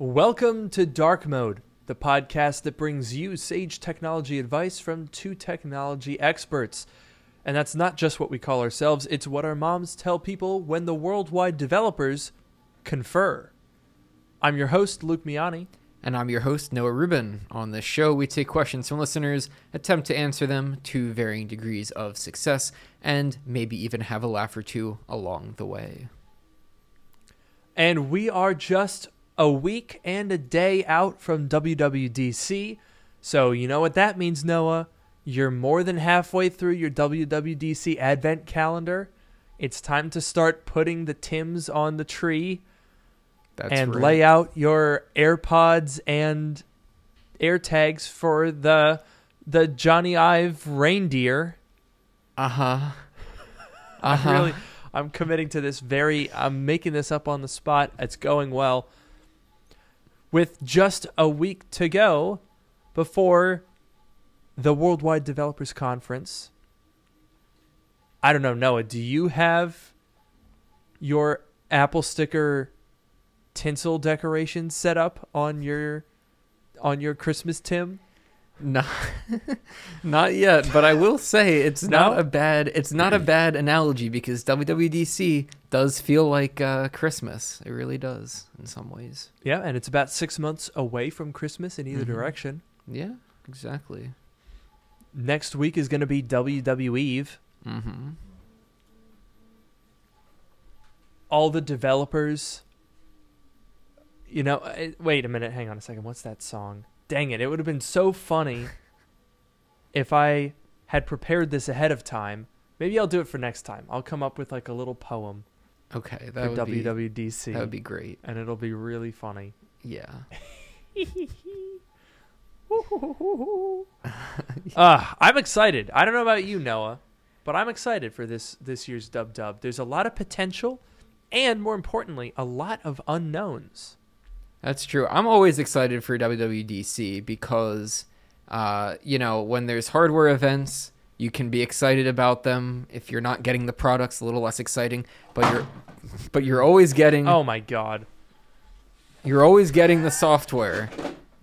Welcome to Dark Mode, the podcast that brings you sage technology advice from two technology experts. And that's not just what we call ourselves, it's what our moms tell people when the worldwide developers confer. I'm your host, Luke Miani. And I'm your host, Noah Rubin. On this show, we take questions from listeners, attempt to answer them to varying degrees of success, and maybe even have a laugh or two along the way. And we are just a week and a day out from WWDC. So, you know what that means, Noah? You're more than halfway through your WWDC advent calendar. It's time to start putting the Tims on the tree That's and right. lay out your AirPods and AirTags for the the Jony Ive reindeer. Uh huh. I'm Uh-huh. really I'm committing to this very I'm making this up on the spot. It's going well. With just a week to go before the Worldwide Developers Conference. I don't know, Noah, do you have your Apple sticker tinsel decorations set up on your on your Christmas Tim? Not, not yet, but I will say it's not No? a bad it's not a bad analogy because WWDC does feel like uh, Christmas. It really does in some ways. Yeah, and it's about 6 months away from Christmas in either Mhm. direction. Yeah, exactly. Next week is going to be WWE Eve. Mm-hmm. all the developers you know uh, wait a minute hang on a second what's that song dang it it would have been so funny if i had prepared this ahead of time. Maybe i'll do it for next time. I'll come up with like a little poem Okay, for that would be wwdc that would be great. and it'll be really funny. Yeah. uh, i'm excited. I don't know about you noah but i'm excited for this this year's dub dub. There's a lot of potential and more importantly a lot of unknowns That's true. I'm always excited for WWDC because, uh, you know, when there's hardware events, you can be excited about them. If you're not getting the products, a little less exciting. But you're, but you're always getting. oh my god You're always getting the software.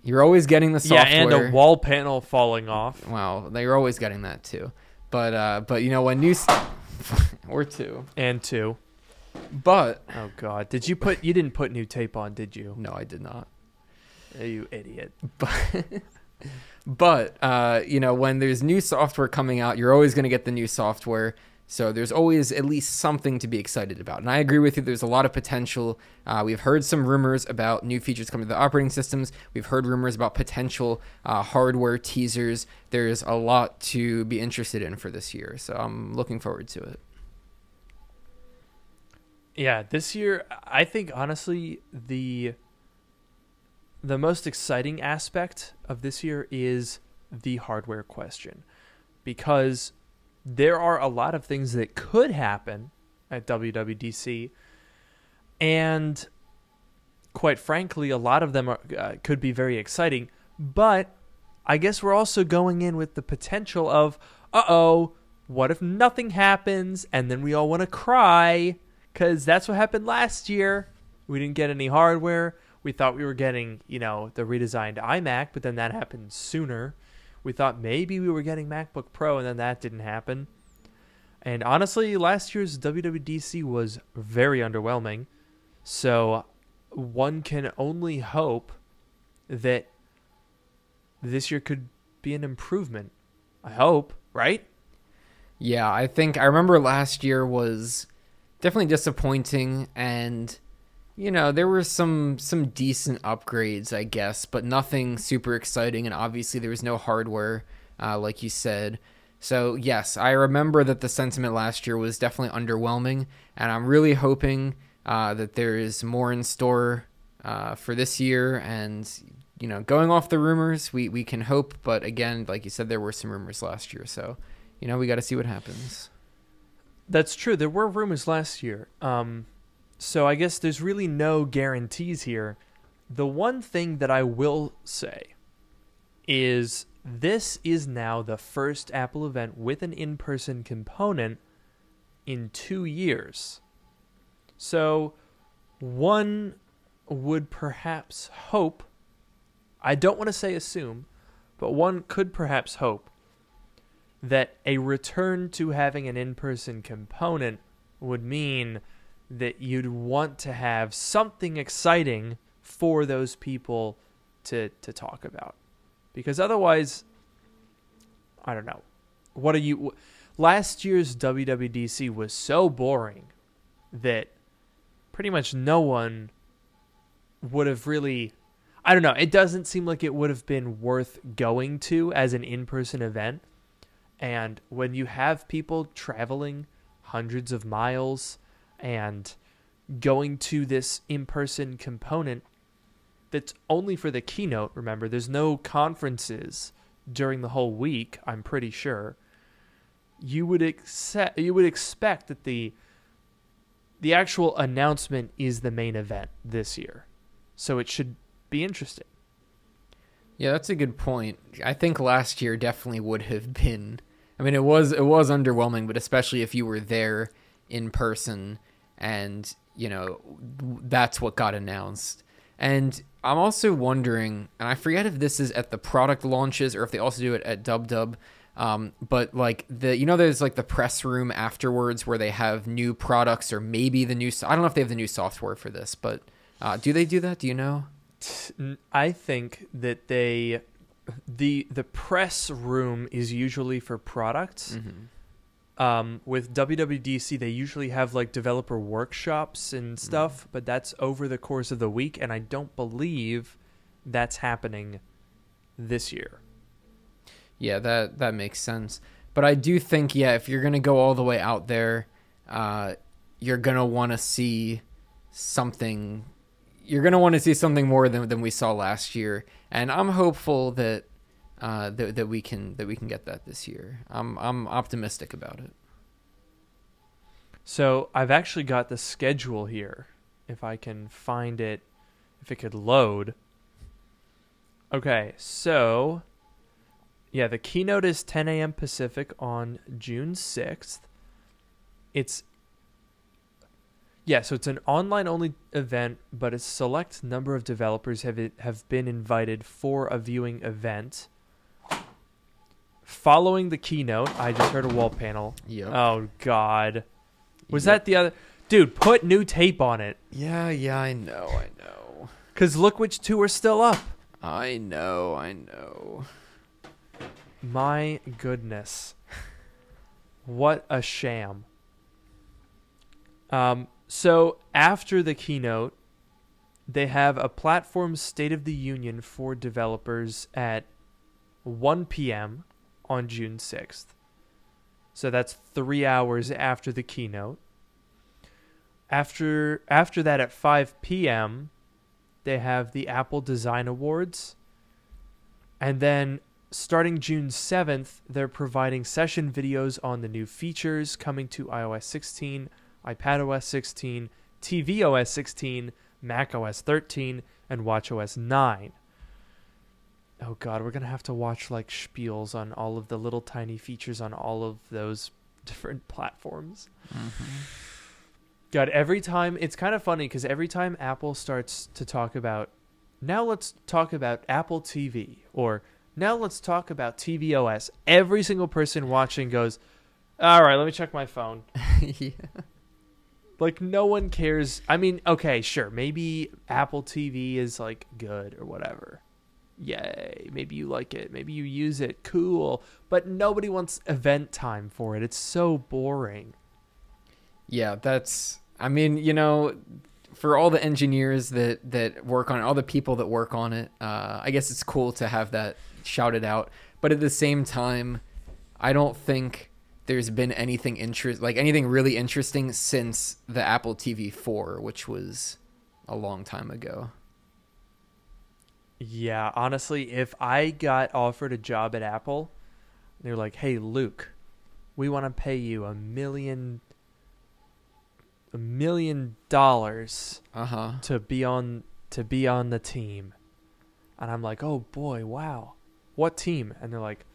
You're always getting the software. Yeah, and a wall panel falling off. Well, they're always getting that too. But uh, but you know when new. s- or two. And two. But Oh god. Did you put you didn't put new tape on, did you? no, I did not. You idiot. but but uh, you know when there's new software coming out you're always going to get the new software so there's always at least something to be excited about and i agree with you there's a lot of potential uh, we've heard some rumors about new features coming to the operating systems we've heard rumors about potential uh, hardware teasers there's a lot to be interested in for this year so i'm looking forward to it Yeah, this year I think honestly the the most exciting aspect of this year is the hardware question. Because there are a lot of things that could happen at WWDC and quite frankly a lot of them are, uh, could be very exciting but I guess we're also going in with the potential of uh-oh what if nothing happens and then we all want to cry because that's what happened last year. We didn't get any hardware. We thought we were getting, you know, the redesigned iMac, but then that happened sooner. We thought maybe we were getting MacBook Pro, and then that didn't happen. And honestly, last year's WWDC was very underwhelming. So one can only hope that this year could be an improvement. I hope, right? Yeah, I think I remember last year was definitely disappointing and you know, there were some some decent upgrades, I guess, but nothing super exciting and obviously there was no hardware uh, like you said. So, yes, I remember that the sentiment last year was definitely underwhelming and I'm really hoping uh, that there is more in store uh, for this year and you know, going off the rumors, we, we can hope, but again, like you said, there were some rumors last year, so you know, we got to see what happens. That's true. There were rumors last year. Um, so I guess there's really no guarantees here. The one thing that I will say is this is now the first Apple event with an in person component in two years. So one would perhaps hope, I don't want to say assume, but one could perhaps hope that a return to having an in person component would mean that you'd want to have something exciting for those people to, to talk about. Because otherwise, I don't know. What are you. Last year's WWDC was so boring that pretty much no one would have really I don't know, it doesn't seem like it would have been worth going to as an in-person event. And when you have people traveling hundreds of miles and going to this in-person component that's only for the keynote, remember, there's no conferences during the whole week, I'm pretty sure. You would accept you would expect that the the actual announcement is the main event this year. So it should be interesting. Yeah, that's a good point. I think last year definitely would have been. I mean, it was it was underwhelming, but especially if you were there in person, and you know that's what got announced. And I'm also wondering, and I forget if this is at the product launches or if they also do it at Dub Dub. Um, but like the you know there's like the press room afterwards where they have new products or maybe the new. I don't know if they have the new software for this, but uh, do they do that? Do you know? I think that they the the press room is usually for products. Mm-hmm. Um, with WWDC, they usually have like developer workshops and stuff, but that's over the course of the week, and I don't believe that's happening this year. Yeah, that that makes sense. But I do think, yeah, if you're gonna go all the way out there, uh, you're gonna want to see something. You're gonna want to see something more than than we saw last year, and I'm hopeful that uh, that that we can that we can get that this year. I'm I'm optimistic about it. So I've actually got the schedule here. If I can find it, if it could load. Okay, so yeah, the keynote is 10 a.m. Pacific on June 6th. It's yeah, so it's an online only event, but a select number of developers have it, have been invited for a viewing event. Following the keynote, I just heard a wall panel. Yep. Oh God, was Yep. that the other dude? Put new tape on it, Yeah, yeah, I know, I know, cause look which two are still up. I know, I know. My goodness. What a sham. Um, so after the keynote, they have a platform state of the union for developers at 1 p.m. on June 6th. So that's 3 hours after the keynote. After after that at 5 p.m., they have the Apple Design Awards. And then starting June 7th, they're providing session videos on the new features coming to iOS 16, iPadOS 16, tvOS 16, macOS 13, and watchOS 9. Oh god, we're going to have to watch like spiels on all of the little tiny features on all of those different platforms. Mm-hmm. God, every time it's kind of funny because every time Apple starts to talk about, now let's talk about Apple TV or now let's talk about tvOS, every single person watching goes, all right, let me check my phone. yeah. Like no one cares. I mean, okay, sure, maybe Apple TV is like good or whatever. Yay, maybe you like it, maybe you use it, cool. But nobody wants event time for it. It's so boring. Yeah, that's. I mean, you know, for all the engineers that that work on it, all the people that work on it, uh, I guess it's cool to have that shouted out. But at the same time, I don't think there's been anything interest like anything really interesting since the Apple TV 4, which was a long time ago. Yeah, honestly, if I got offered a job at Apple, they're like, "Hey, Luke, we want to pay you a million a million dollars Uh huh. to be on to be on the team." And I'm like, "Oh boy, wow. What team?" And they're like,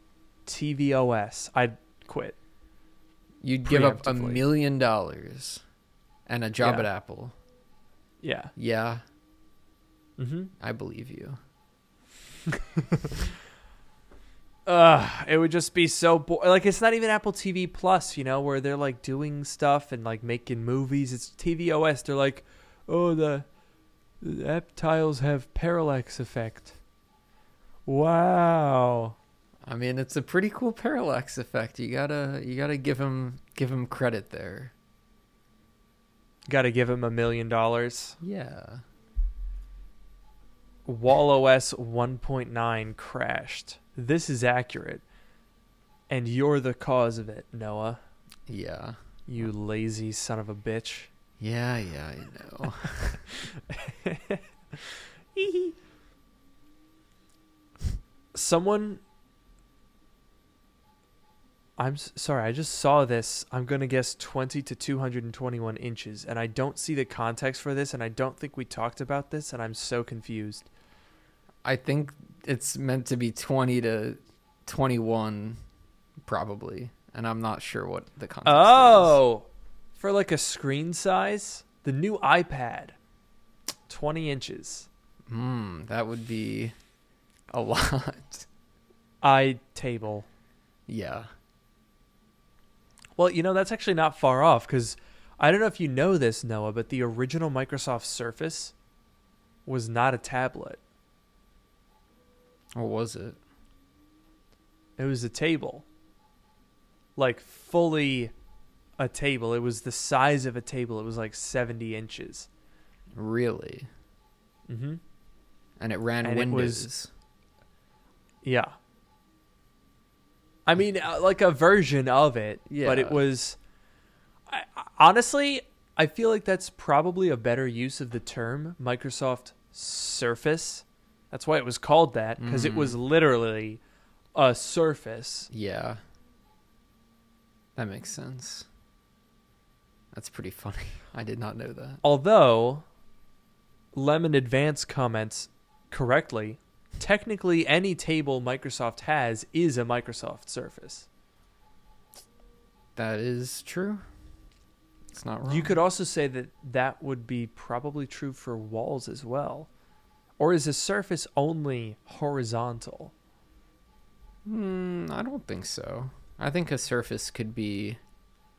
"TVOS." I'd quit. You'd give up a million dollars and a job Yeah. at Apple. Yeah. Yeah. Mm-hmm. I believe you. Ugh, it would just be so bo- like it's not even Apple TV Plus, you know, where they're like doing stuff and like making movies. It's tvOS. They're like, oh, the, the app tiles have parallax effect. Wow. I mean, it's a pretty cool parallax effect. You gotta you gotta give him give him credit there. Got to give him a million dollars. Yeah. Wall OS 1.9 crashed. This is accurate. And you're the cause of it, Noah. Yeah. You lazy son of a bitch. Yeah, yeah, I know. Someone. I'm s- sorry, I just saw this. I'm going to guess 20 to 221 inches, and I don't see the context for this, and I don't think we talked about this, and I'm so confused. I think it's meant to be 20 to 21 probably, and I'm not sure what the context Oh, for like a screen size, the new iPad, 20 inches. Hmm, that would be a lot. i table. yeah. Well, you know that's actually not far off because I don't know if you know this, Noah, but the original Microsoft Surface was not a tablet. What was it? It was a table. Like fully a table. It was the size of a table. It was like 70 inches. Really? Mm-hmm. And it ran And it Windows. was- Yeah. I mean, uh, like a version of it, but it was. I, honestly, I feel like that's probably a better use of the term Microsoft Surface. That's why it was called that because it Mhm. was literally a surface. Yeah. That makes sense. That's pretty funny. I did not know that. Although Lemon Advance comments correctly, technically any table Microsoft has is a Microsoft Surface. That is true. It's not wrong. You could also say that that would be probably true for walls as well. Or is a surface only horizontal? Hmm, I don't think so. I think a surface could be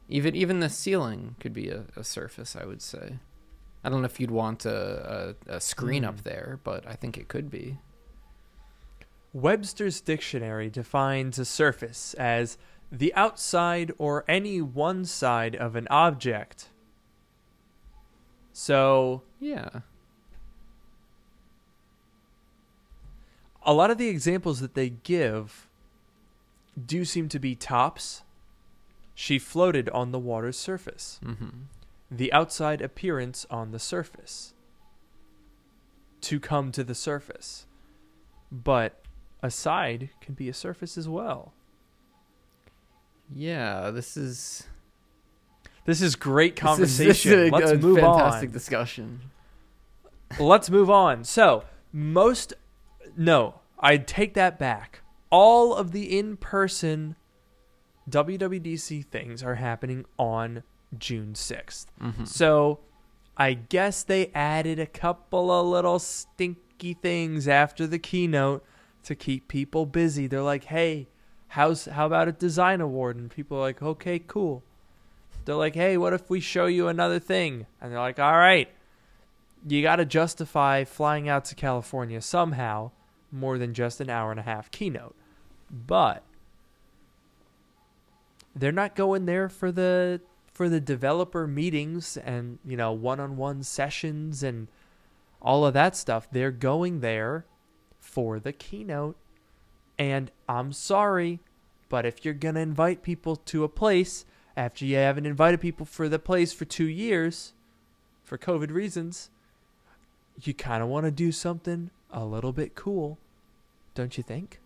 even even the ceiling could be a, a surface, I would say. I don't know if you'd want a, a, a screen Hmm. up there, but I think it could be. Webster's dictionary defines a surface as the outside or any one side of an object. So, Yeah. a lot of the examples that they give do seem to be tops. She floated on the water's surface. Mm-hmm. The outside appearance on the surface. To come to the surface. But a side can be a surface as well. Yeah, this is This is great this is- conversation. This is, a Let's good, move fantastic on. discussion. Let's move on. So, most no, I take that back. All of the in-person WWDC things are happening on June 6th. Mm-hmm. So, I guess they added a couple of little stinky things after the keynote to keep people busy. They're like, "Hey, how's how about a design award?" And people are like, "Okay, cool." They're like, "Hey, what if we show you another thing?" And they're like, "All right." You got to justify flying out to California somehow more than just an hour and a half keynote. But they're not going there for the for the developer meetings and you know one-on-one sessions and all of that stuff they're going there for the keynote. And i'm sorry but if you're going to invite people to a place after you haven't invited people for the place for 2 years for covid reasons you kind of want to do something a little bit cool don't you think?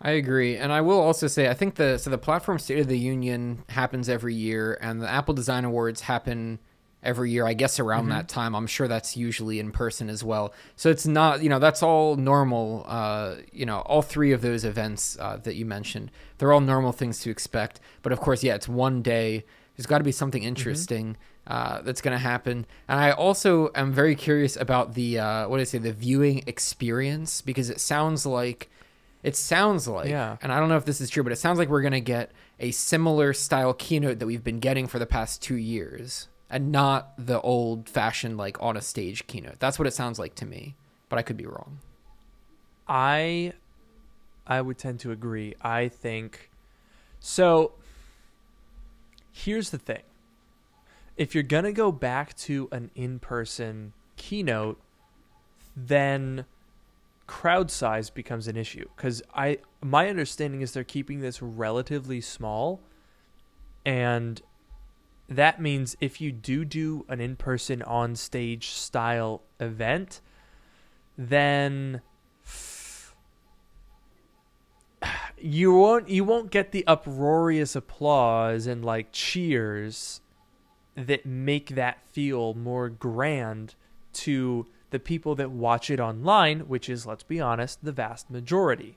I agree, and I will also say I think the so the platform State of the Union happens every year, and the Apple Design Awards happen every year. I guess around Mhm. that time. I'm sure that's usually in person as well. So it's not you know that's all normal. Uh, you know all three of those events uh, that you mentioned, they're all normal things to expect. But of course, yeah, it's one day. There's got to be something interesting. uh, that's going to happen. And I also am very curious about the uh, what do I say the viewing experience because it sounds like it sounds like Yeah. and I don't know if this is true, but it sounds like we're going to get a similar style keynote that we've been getting for the past two years, and not the old fashioned like on a stage keynote. That's what it sounds like to me, but I could be wrong. I I would tend to agree. I think so here's the thing. If you're going to go back to an in-person keynote, then crowd size becomes an issue cuz I my understanding is they're keeping this relatively small and that means if you do do an in-person on stage style event then you won't you won't get the uproarious applause and like cheers that make that feel more grand to the people that watch it online, which is let's be honest, the vast majority.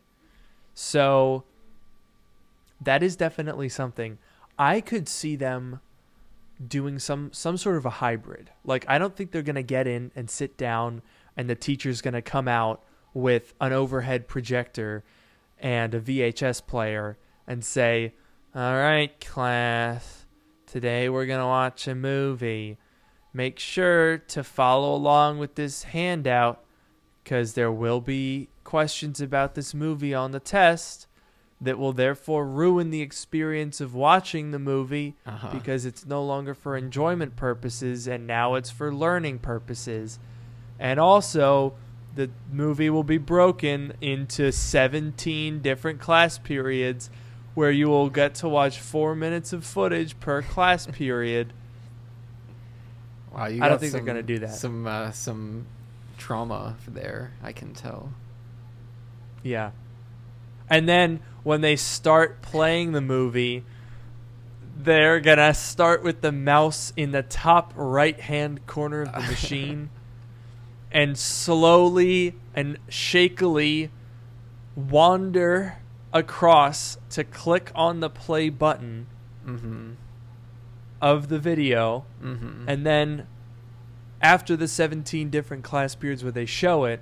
So that is definitely something I could see them doing some some sort of a hybrid. Like I don't think they're going to get in and sit down and the teacher's going to come out with an overhead projector and a VHS player and say, "All right, class, today we're going to watch a movie. Make sure to follow along with this handout cuz there will be questions about this movie on the test." That will therefore ruin the experience of watching the movie Uh-huh. because it's no longer for enjoyment purposes and now it's for learning purposes. And also, the movie will be broken into 17 different class periods where you will get to watch four minutes of footage per class period. Wow, you I don't think they're gonna do that. Some uh, some trauma there, I can tell. Yeah. And then when they start playing the movie, they're going to start with the mouse in the top right hand corner of the machine and slowly and shakily wander across to click on the play button Mm-hmm. of the video. Mm-hmm. And then after the 17 different class periods where they show it,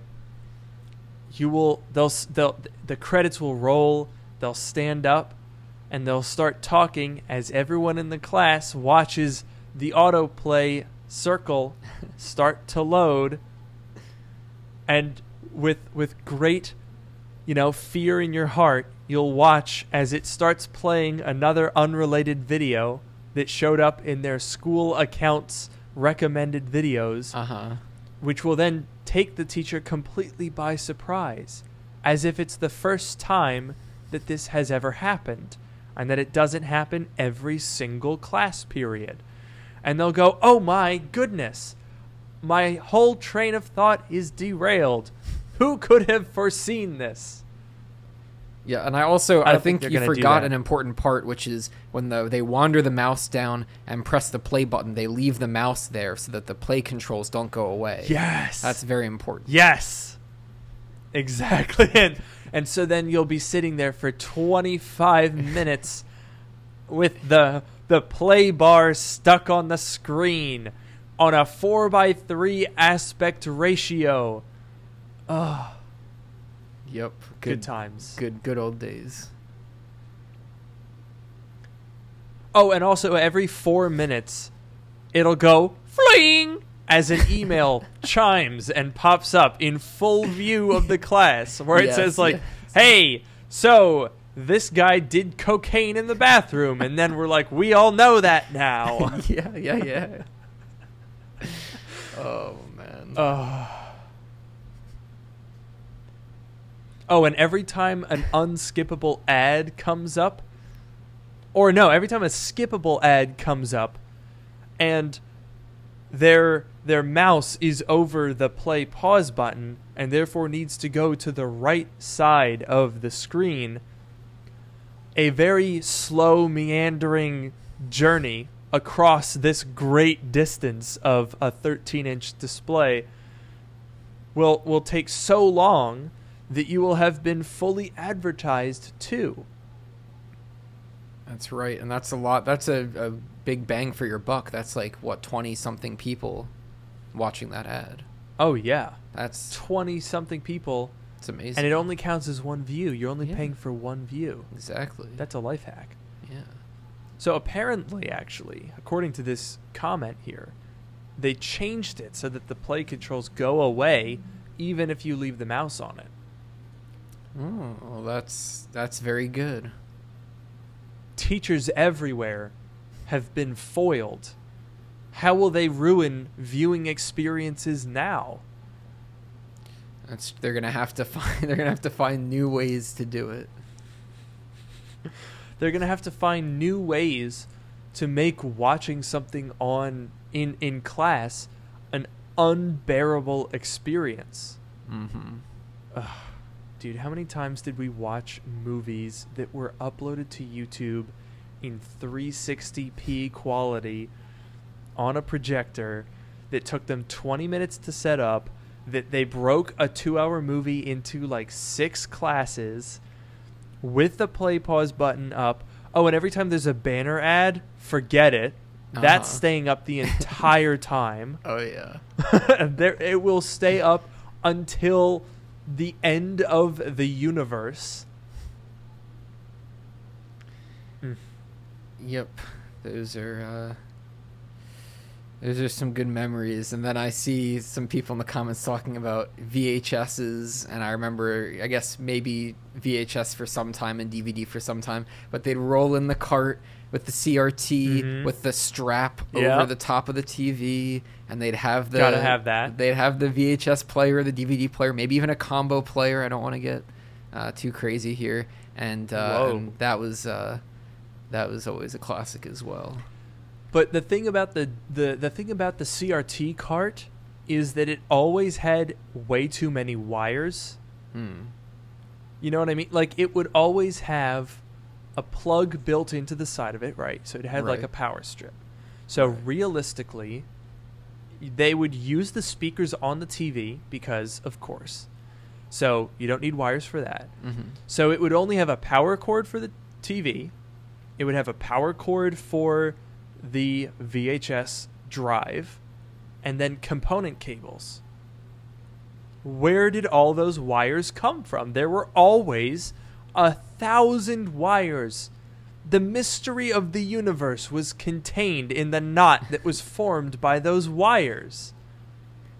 you will they'll they'll the credits will roll, they'll stand up and they'll start talking as everyone in the class watches the autoplay circle start to load and with with great you know fear in your heart you'll watch as it starts playing another unrelated video that showed up in their school accounts recommended videos uh huh. which will then take the teacher completely by surprise as if it's the first time that this has ever happened and that it doesn't happen every single class period and they'll go oh my goodness my whole train of thought is derailed who could have foreseen this Yeah, and I also I I, think think, you forgot an important part, which is when the they wander the mouse down and press the play button, they leave the mouse there so that the play controls don't go away. yes that's very important. Yes. Exactly. And so then you'll be sitting there for 25 minutes with the the play bar stuck on the screen on a 4 by 3 aspect ratio. Oh, Yep. good, Good times. Good good old days. Oh, and also every 4 minutes it'll go fling as an email chimes and pops up in full view of the class where it Yes, says like yes. hey so this guy did cocaine in the bathroom and then we're like we all know that now yeah, yeah, yeah. oh man. oh oh and every time an unskippable ad comes up or no every time a skippable ad comes up and their their mouse is over the play pause button and therefore needs to go to the right side of the screen a very slow meandering journey across this great distance of a 13 inch display will will take so long that you will have been fully advertised to That's right, and that's a lot. That's a, a big bang for your buck. That's like what twenty something people watching that ad. Oh yeah, That's twenty something people, it's amazing. and it only counts as one view. You're only Yeah. paying for one view. exactly. That's a life hack. yeah. So apparently, actually, according to this comment here, they changed it so that the play controls go away even if you leave the mouse on it. Oh, well, that's that's very good. Teachers everywhere have been foiled. How will they ruin viewing experiences now? That's they're gonna have to find. They're gonna have to find new ways to do it. They're going to have to find new ways to make watching something on in in class an unbearable experience. Mm-hmm. Dude, how many times did we watch movies that were uploaded to YouTube in 360p quality on a projector that took them 20 minutes to set up? That they broke a two hour movie into like six classes with the play pause button up. Oh, and every time there's a banner ad, forget it. That's Uh-huh. staying up the entire time. Oh yeah. there it will stay up until the end of the universe. Yep. Those are uh those are some good memories. And then I see some people in the comments talking about VHSs and I remember I guess maybe VHS for some time and DVD for some time, but they'd roll in the cart with the CRT Mhm. with the strap Yeah. over the top of the TV and they'd have the Gotta have that. They'd have the VHS player, the DVD player, maybe even a combo player. I don't want to get uh, too crazy here. And, uh, and that was uh, that was always a classic as well. But the thing about the, the the thing about the CRT cart is that it always had way too many wires. Hmm. You know what I mean? Like it would always have a plug built into the side of it, right? So it had like a power strip. So Right. realistically, they would use the speakers on the TV because, of course. So you don't need wires for that. Mm-hmm. So it would only have a power cord for the TV. It would have a power cord for the VHS drive and then component cables. Where did all those wires come from? There were always a thousand wires. The mystery of the universe was contained in the knot that was formed by those wires.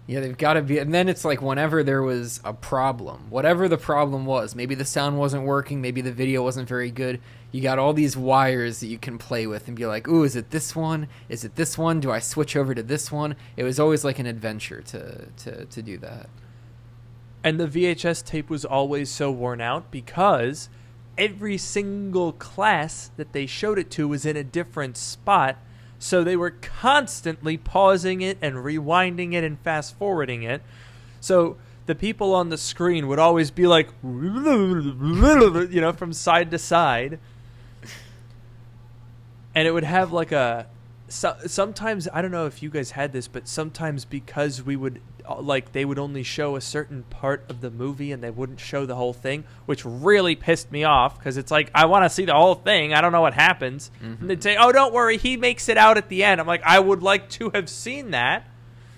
Yeah, they've got to be. And then it's like whenever there was a problem, whatever the problem was, maybe the sound wasn't working, maybe the video wasn't very good. You got all these wires that you can play with and be like, "Ooh, is it this one? Is it this one? Do I switch over to this one?" It was always like an adventure to to to do that. And the VHS tape was always so worn out because every single class that they showed it to was in a different spot. So they were constantly pausing it and rewinding it and fast forwarding it. So the people on the screen would always be like, you know, from side to side. And it would have like a. So, sometimes, I don't know if you guys had this, but sometimes because we would uh, like they would only show a certain part of the movie and they wouldn't show the whole thing, which really pissed me off because it's like I want to see the whole thing. I don't know what happens. And they'd say, "Oh, don't worry, he makes it out at the end." I'm like, I would like to have seen that.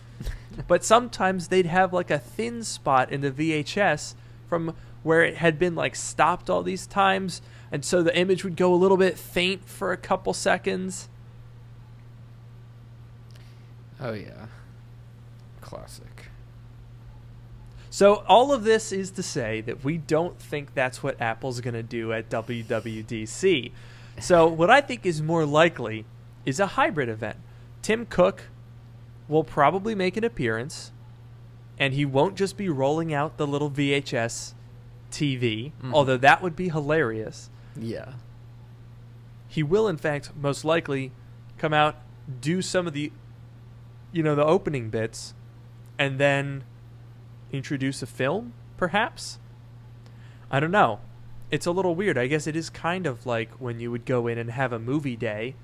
but sometimes they'd have like a thin spot in the VHS from where it had been like stopped all these times, and so the image would go a little bit faint for a couple seconds. Oh yeah, classic. So all of this is to say that we don't think that's what Apple's going to do at WWDC. So what I think is more likely is a hybrid event. Tim Cook will probably make an appearance and he won't just be rolling out the little VHS TV, Mhm. although that would be hilarious. Yeah. He will in fact most likely come out do some of the you know the opening bits and then introduce a film perhaps i don't know it's a little weird i guess it is kind of like when you would go in and have a movie day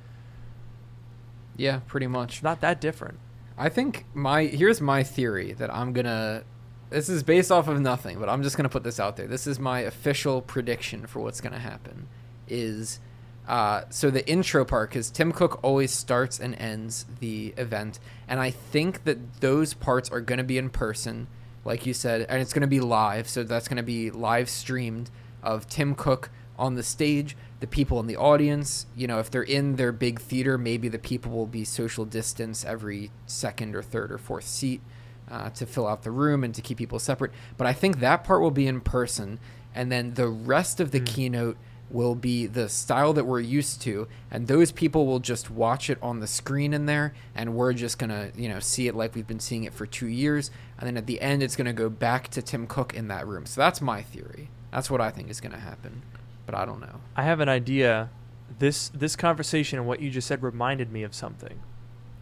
Yeah, pretty much. it's not that different I think my here's my theory that I'm gonna. This is based off of nothing, but I'm just gonna put this out there. This is my official prediction for what's gonna happen. Is Uh, so the intro part, because Tim Cook always starts and ends the event, and I think that those parts are to be in person, like you said, and it's to be live. So that's to be live streamed of Tim Cook on the stage, the people in the audience. You know, if they're in their big theater, maybe the people will be social distance every second or third or fourth seat uh, to fill out the room and to keep people separate. But I think that part will be in person, and then the rest of the Mm. keynote will be the style that we're used to and those people will just watch it on the screen in there and we're just going to you know see it like we've been seeing it for 2 years and then at the end it's going to go back to Tim Cook in that room. So that's my theory. That's what I think is going to happen. But I don't know. I have an idea. This this conversation and what you just said reminded me of something,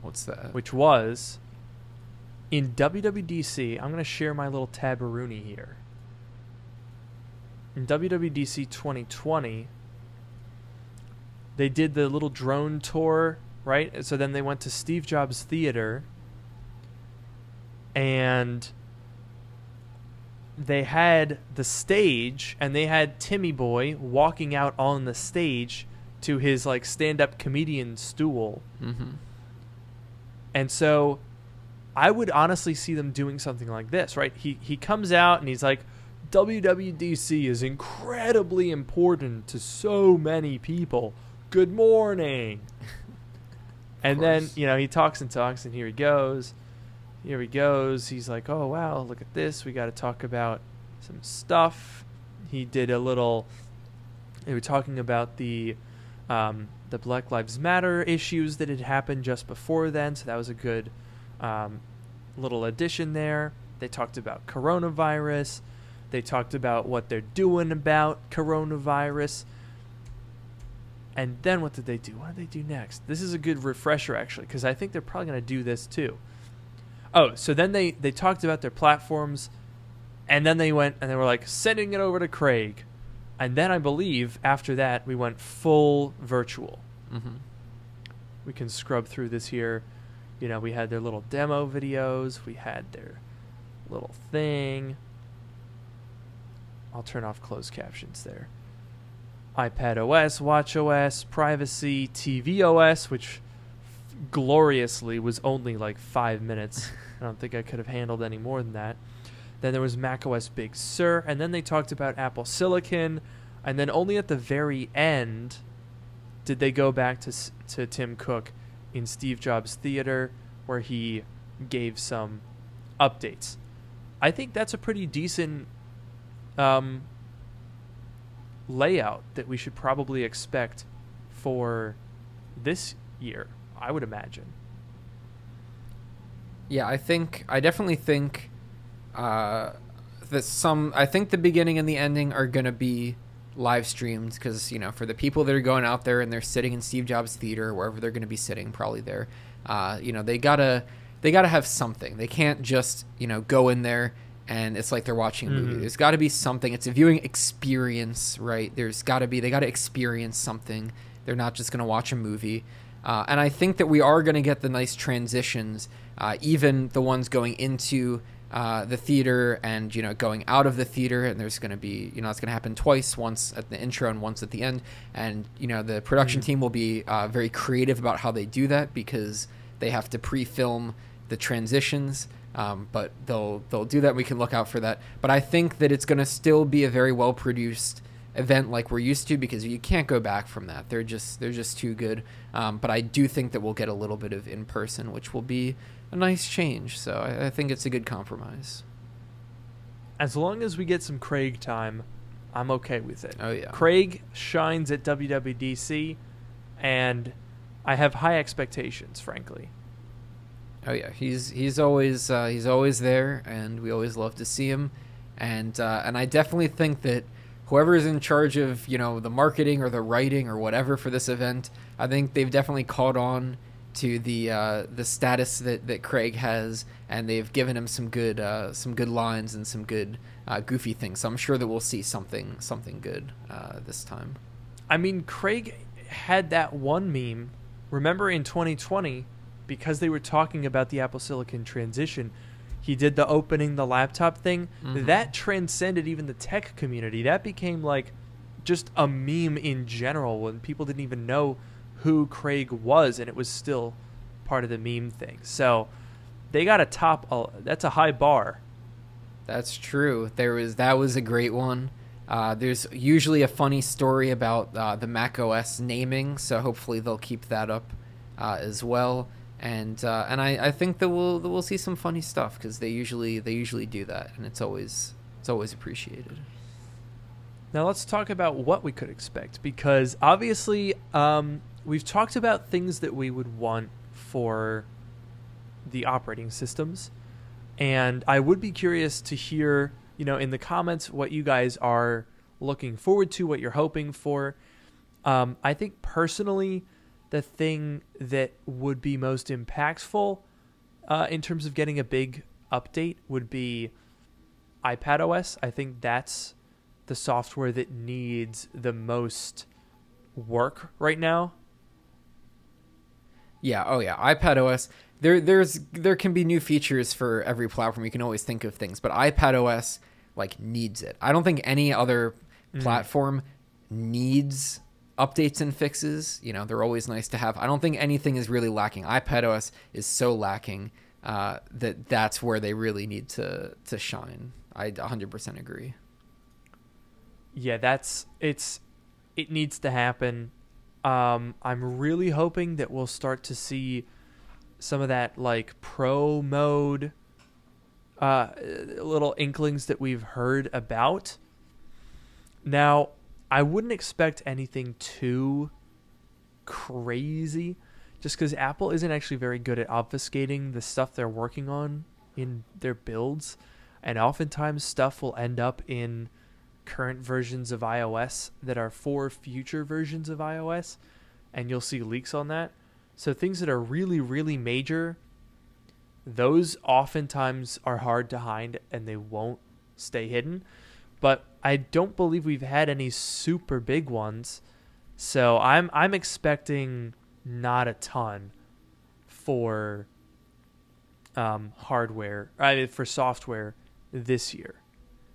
What's that? which was in WWDC. I'm going to share my little tabaroonie here. In WWDC 2020, they did the little drone tour, right? So then they went to Steve Jobs Theater and they had the stage and they had Timmy Boy walking out on the stage to his like stand-up comedian stool. Mhm. And so I would honestly see them doing something like this, right? He he comes out and he's like WWDC is incredibly important to so many people. Good morning. and then, you know, he talks and talks and here he goes. Here he goes. He's like, "Oh wow, look at this. We got to talk about some stuff." He did a little they were talking about the um, the Black Lives Matter issues that had happened just before then, so that was a good um, little addition there. They talked about coronavirus. They talked about what they're doing about coronavirus. And then what did they do? What did they do next? This is a good refresher, actually, because I think they're probably going to do this too. Oh, so then they, they talked about their platforms, and then they went and they were like sending it over to Craig. And then I believe after that, we went full virtual Mhm. we can scrub through this here. You know, we had their little demo videos, we had their little thing. I'll turn off closed captions there. iPad OS, Watch OS, privacy, TV OS, which gloriously was only like five minutes. I don't think I could have handled any more than that. Then there was Mac OS Big Sur, and then they talked about Apple Silicon, and then only at the very end did they go back to to Tim Cook in Steve Jobs Theater, where he gave some updates. I think that's a pretty decent um, layout that we should probably expect for this year. I would imagine. Yeah, I think I definitely think uh, that some. I think the beginning and the ending are gonna be live streamed because you know for the people that are going out there and they're sitting in Steve Jobs Theater wherever they're gonna be sitting, probably there. Uh, you know they gotta they gotta have something. They can't just you know go in there and it's like they're watching a movie. Mhm. There's got to be something. It's a viewing experience, right? There's got to be they got to experience something. They're not just gonna watch a movie. Uh, and I think that we are going to get the nice transitions, uh, even the ones going into uh, the theater and you know going out of the theater. And there's going to be you know it's going to happen twice, once at the intro and once at the end. And you know the production Mhm. team will be uh, very creative about how they do that because they have to pre-film the transitions. Um, but they'll they'll do that. We can look out for that. But I think that it's going to still be a very well produced event like we're used to because you can't go back from that. They're just they're just too good. Um, but I do think that we'll get a little bit of in person, which will be a nice change. So I, I think it's a good compromise. As long as we get some Craig time, I'm okay with it. Oh yeah, Craig shines at WWDC, and I have high expectations, frankly. Oh yeah, he's he's always uh, he's always there, and we always love to see him. And uh, and I definitely think that whoever is in charge of you know the marketing or the writing or whatever for this event, I think they've definitely caught on to the uh, the status that, that Craig has, and they've given him some good uh, some good lines and some good uh, goofy things. So I'm sure that we'll see something something good uh, this time. I mean, Craig had that one meme. Remember in 2020, because they were talking about the Apple Silicon transition, he did the opening the laptop thing. Mhm. That transcended even the tech community. That became like just a meme in general when people didn't even know who Craig was, and it was still part of the meme thing. So they got a top. Uh, that's a high bar. That's true. There was that was a great one. Uh, there's usually a funny story about uh, the Mac OS naming, so hopefully they'll keep that up uh, as well. And uh, and I, I think that we'll that we'll see some funny stuff because they usually they usually do that, and it's always it's always appreciated. Now let's talk about what we could expect because obviously um, we've talked about things that we would want for the operating systems, and I would be curious to hear you know in the comments what you guys are looking forward to, what you're hoping for. Um, I think personally, the thing that would be most impactful uh, in terms of getting a big update would be iPad OS. I think that's the software that needs the most work right now. Yeah, oh yeah, iPad OS. There there's there can be new features for every platform. You can always think of things, but iPad OS like needs it. I don't think any other mm. platform needs updates and fixes. You know, they're always nice to have. I don't think anything is really lacking. iPad OS is so lacking uh, that that's where they really need to to shine. I 100% agree yeah, that's it's it needs to happen. Um, I'm really hoping that we'll start to see some of that like pro mode uh, little inklings that we've heard about. Now, I wouldn't expect anything too crazy just because Apple isn't actually very good at obfuscating the stuff they're working on in their builds. And oftentimes, stuff will end up in current versions of iOS that are for future versions of iOS, and you'll see leaks on that. So things that are really, really major, those oftentimes are hard to hide and they won't stay hidden. But I don't believe we've had any super big ones. So I'm I'm expecting not a ton for um, hardware, I mean, for software this year.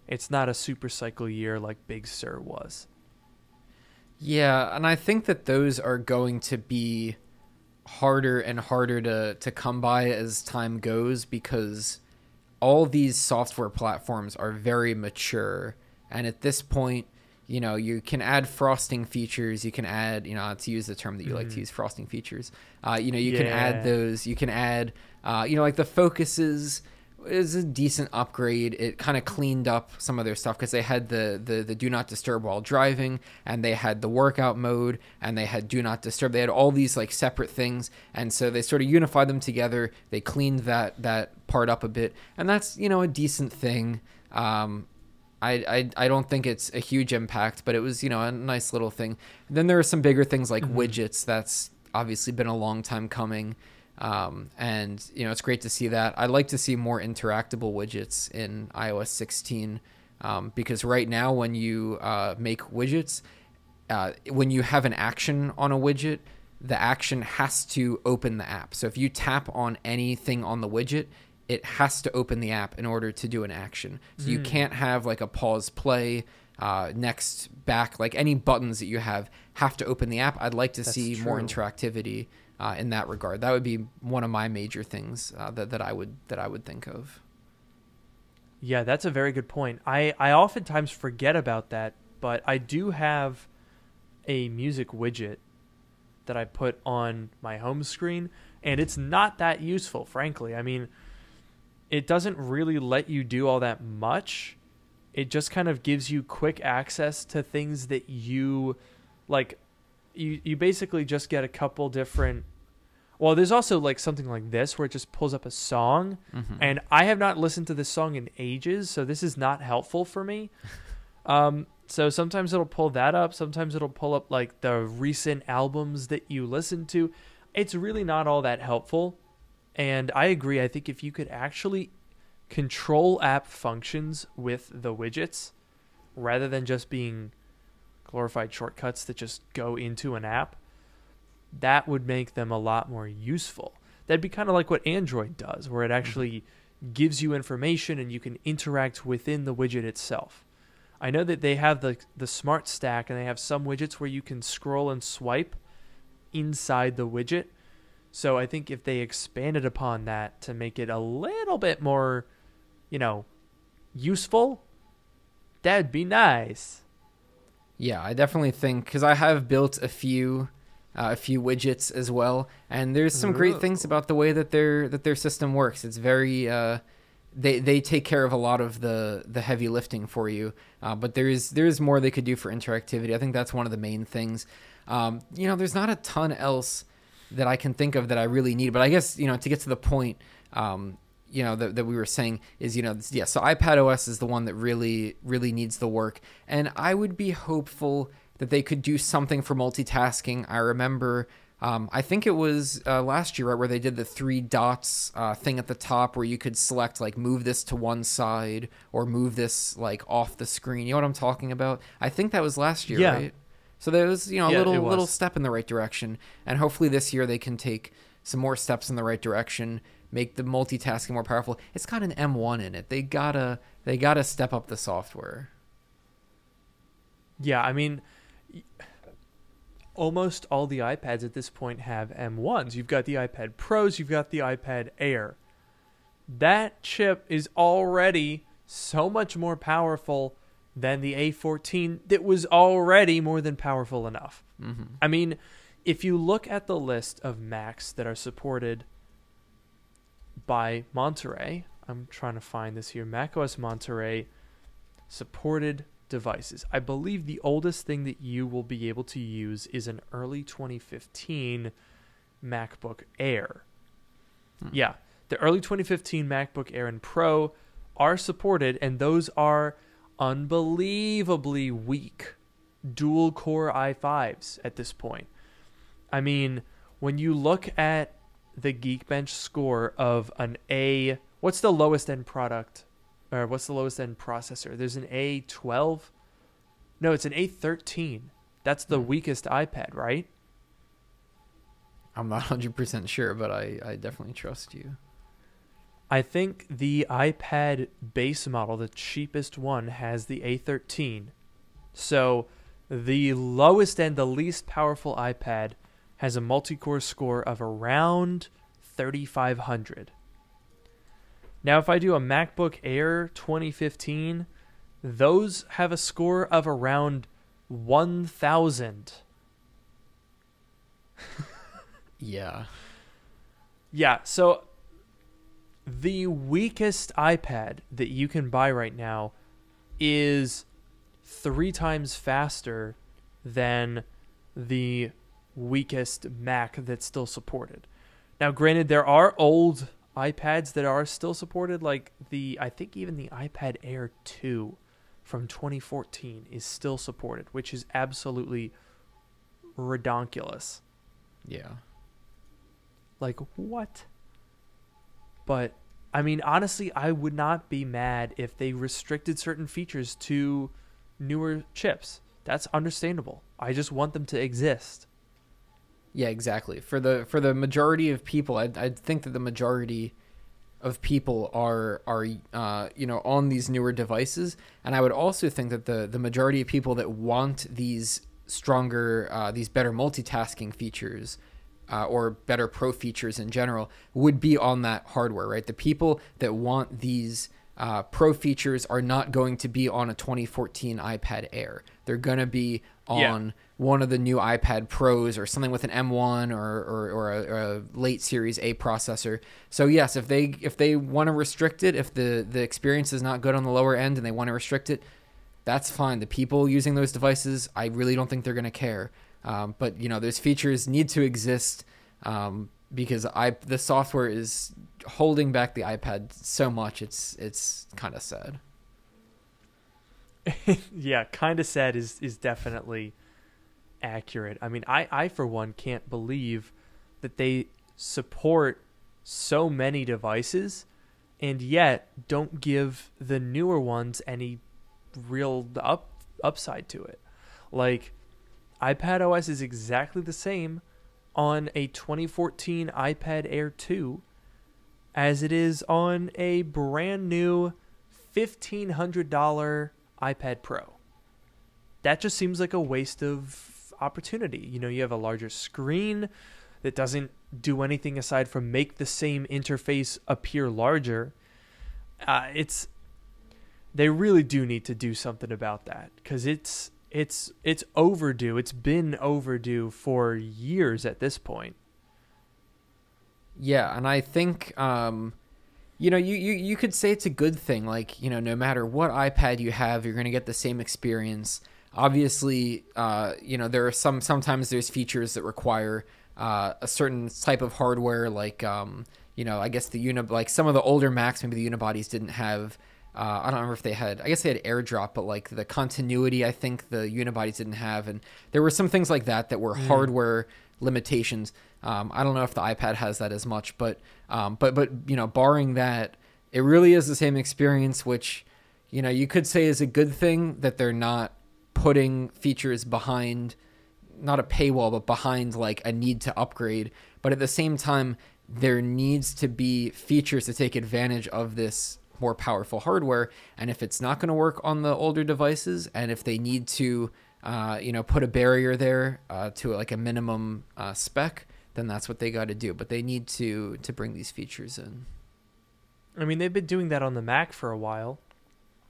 It's not a super cycle year like Big Sur was. Yeah, and I think that those are going to be harder and harder to, to come by as time goes because all these software platforms are very mature. And at this point, you know, you can add frosting features. You can add, you know, to use the term that you mm. like to mm-hmm. use, frosting features. Uh, you know, you yeah. can add those. You can add, uh, you know, like the focuses is a decent upgrade. It kind of cleaned up some of their stuff because they had the, the the do not disturb while driving, and they had the workout mode, and they had do not disturb. They had all these like separate things, and so they sort of unified them together. They cleaned that that part up a bit, and that's you know a decent thing. Um, I, I, I don't think it's a huge impact, but it was you know a nice little thing. then there are some bigger things like mm-hmm. widgets. That's obviously been a long time coming. Um, and you know it's great to see that. I'd like to see more interactable widgets in iOS 16 um, because right now when you uh, make widgets, uh, when you have an action on a widget, the action has to open the app. So if you tap on anything on the widget, it has to open the app in order to do an action. So mm. you can't have like a pause play. Uh, next back like any buttons that you have have to open the app i'd like to That's see true. more interactivity uh, in that regard. That would be one of my major things uh, that that I would that I would think of. Yeah, that's a very good point. I I oftentimes forget about that, but I do have a music widget that I put on my home screen, and it's not that useful, frankly. I mean, it doesn't really let you do all that much. It just kind of gives you quick access to things that you like you you basically just get a couple different well, there's also like something like this where it just pulls up a song, mm-hmm. and I have not listened to this song in ages, so this is not helpful for me. Um, so sometimes it'll pull that up, sometimes it'll pull up like the recent albums that you listen to. It's really not all that helpful, and I agree. I think if you could actually control app functions with the widgets rather than just being glorified shortcuts that just go into an app, that would make them a lot more useful. That'd be kind of like what Android does, where it mm-hmm. actually gives you information and you can interact within the widget itself. I know that they have the the smart stack and they have some widgets where you can scroll and swipe inside the widget. So I think if they expanded upon that to make it a little bit more, you know, useful, that'd be nice. Yeah, I definitely think because I have built a few, uh, a few widgets as well, and there's some great things about the way that their that their system works. It's very, uh, they they take care of a lot of the the heavy lifting for you, uh, but there is there is more they could do for interactivity. I think that's one of the main things. Um, you know, there's not a ton else that I can think of that I really need, but I guess you know to get to the point. Um, you know that, that we were saying is you know yeah so ipad os is the one that really really needs the work and i would be hopeful that they could do something for multitasking. I remember um, i think it was uh, last year right where they did the three dots uh, thing at the top where you could select like move this to one side or move this like off the screen. You know what i'm talking about? I think that was last year Yeah. right? So there was you know a Yeah, little little step in the right direction. And hopefully this year they can take some more steps in the right direction make the multitasking more powerful. It's got an m1 in it. They gotta they gotta step up the software. Yeah, I mean, almost all the iPads at this point have M1s. You've got the iPad Pros, you've got the iPad Air. That chip is already so much more powerful than the A14 that was already more than powerful enough. mm-hmm. I mean, if you look at the list of Macs that are supported by Monterey, I'm trying to find this here. macOS Monterey supported devices. I believe the oldest thing that you will be able to use is an early 2015 MacBook Air. Hmm. Yeah, the early 2015 MacBook Air and Pro are supported, and those are unbelievably weak dual core i5s at this point. I mean, when you look at the Geekbench score of an A, what's the lowest end product? Or what's the lowest end processor? There's an A12. No, it's an A13. That's the Hmm. weakest iPad, right? i'm not 100% sure but i i definitely trust you I think the iPad base model, the cheapest one, has the A13. So the lowest and the least powerful iPad has a multi core score of around 3,500. Now, if I do a MacBook Air 2015, those have a score of around 1,000. yeah Yeah, so the weakest iPad that you can buy right now is three times faster than the weakest Mac that's still supported. Now, granted, there are old iPads that are still supported, like the, I think even the iPad Air 2 from 2014 is still supported, which is absolutely redonkulous. yeah Like, what? But, I mean, honestly, I would not be mad if they restricted certain features to newer chips. That's understandable. I just want them to exist. Yeah, exactly. For the for the majority of people, I I think that the majority of people are are uh, you know on these newer devices, and I would also think that the the majority of people that want these stronger, uh, these better multitasking features. Uh, or better pro features in general would be on that hardware, right? The people that want these uh, pro features are not going to be on a 2014 iPad Air. They're going to be Yeah. On one of the new iPad Pros or something with an M1 or or, or a, a late Series A processor. So yes, if they if they want to restrict it, if the the experience is not good on the lower end and they want to restrict it, that's fine. The people using those devices, I really don't think they're going to care. Um, but you know, those features need to exist um, because I the software is holding back the iPad so much. It's it's kind of sad. yeah, kind of sad is is definitely accurate. I mean, I I for one can't believe that they support so many devices and yet don't give the newer ones any real up upside to it. Like iPad OS is exactly the same on a 2014 iPad Air 2 as it is on a brand new $1500 iPad Pro. That just seems like a waste of opportunity. You know, you have a larger screen that doesn't do anything aside from make the same interface appear larger. Uh, it's they really do need to do something about that because it's it's it's overdue. It's been overdue for years at this point. Yeah, and I think um, you know, you, you you could say it's a good thing. Like, you know, no matter what iPad you have, you're gonna get the same experience. Obviously, uh, you know, there are some sometimes there's features that require uh, a certain type of hardware, like um, you know, I guess the uni like some of the older Macs, maybe the unibodies didn't have. Uh, I don't remember if they had. I guess they had AirDrop, but like the continuity, I think the unibodies didn't have, and there were some things like that that were mm. hardware limitations. Um, I don't know if the iPad has that as much, but um, but but you know, barring that, it really is the same experience, which you know you could say is a good thing that they're not putting features behind not a paywall but behind like a need to upgrade. But at the same time there needs to be features to take advantage of this more powerful hardware. And if it's not going to work on the older devices and if they need to uh, you know put a barrier there uh, to like a minimum uh, spec then that's what they got to do. But they need to to bring these features in. I mean they've been doing that on the mac for a while.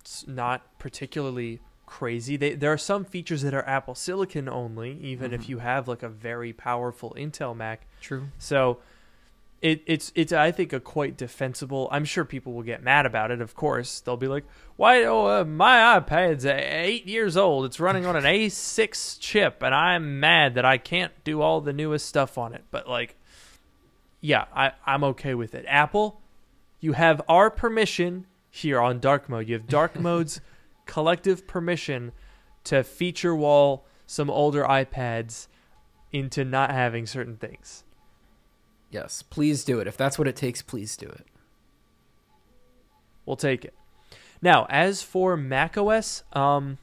It's not particularly crazy. They, there are some features that are Apple Silicon only, even mm-hmm. if you have like a very powerful Intel Mac. True. So it, it's it's I think a quite defensible. I'm sure people will get mad about it. Of course, they'll be like, "Why? Oh, uh, my iPad's eight years old. It's running on an A6 chip, and I'm mad that I can't do all the newest stuff on it." But like, yeah, I I'm okay with it. Apple, you have our permission here on dark mode. You have dark modes collective permission to feature wall some older iPads into not having certain things. Yes, please do it. If that's what it takes, please do it. We'll take it. Now, as for macOS, um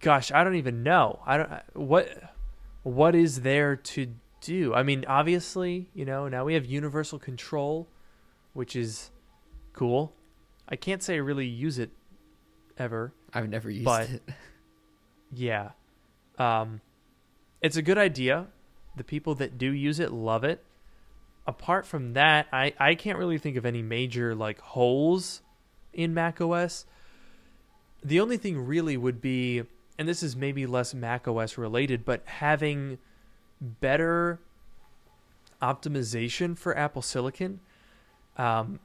gosh, I don't even know. I don't what what is there to do? I mean, obviously, you know, now we have universal control, which is cool. I can't say I really use it ever. I've never used but, it. Yeah. Um, it's a good idea. The people that do use it love it. Apart from that, I, I can't really think of any major like holes in Mac OS. The only thing really would be, and this is maybe less Mac OS related, but having better optimization for Apple Silicon. Um,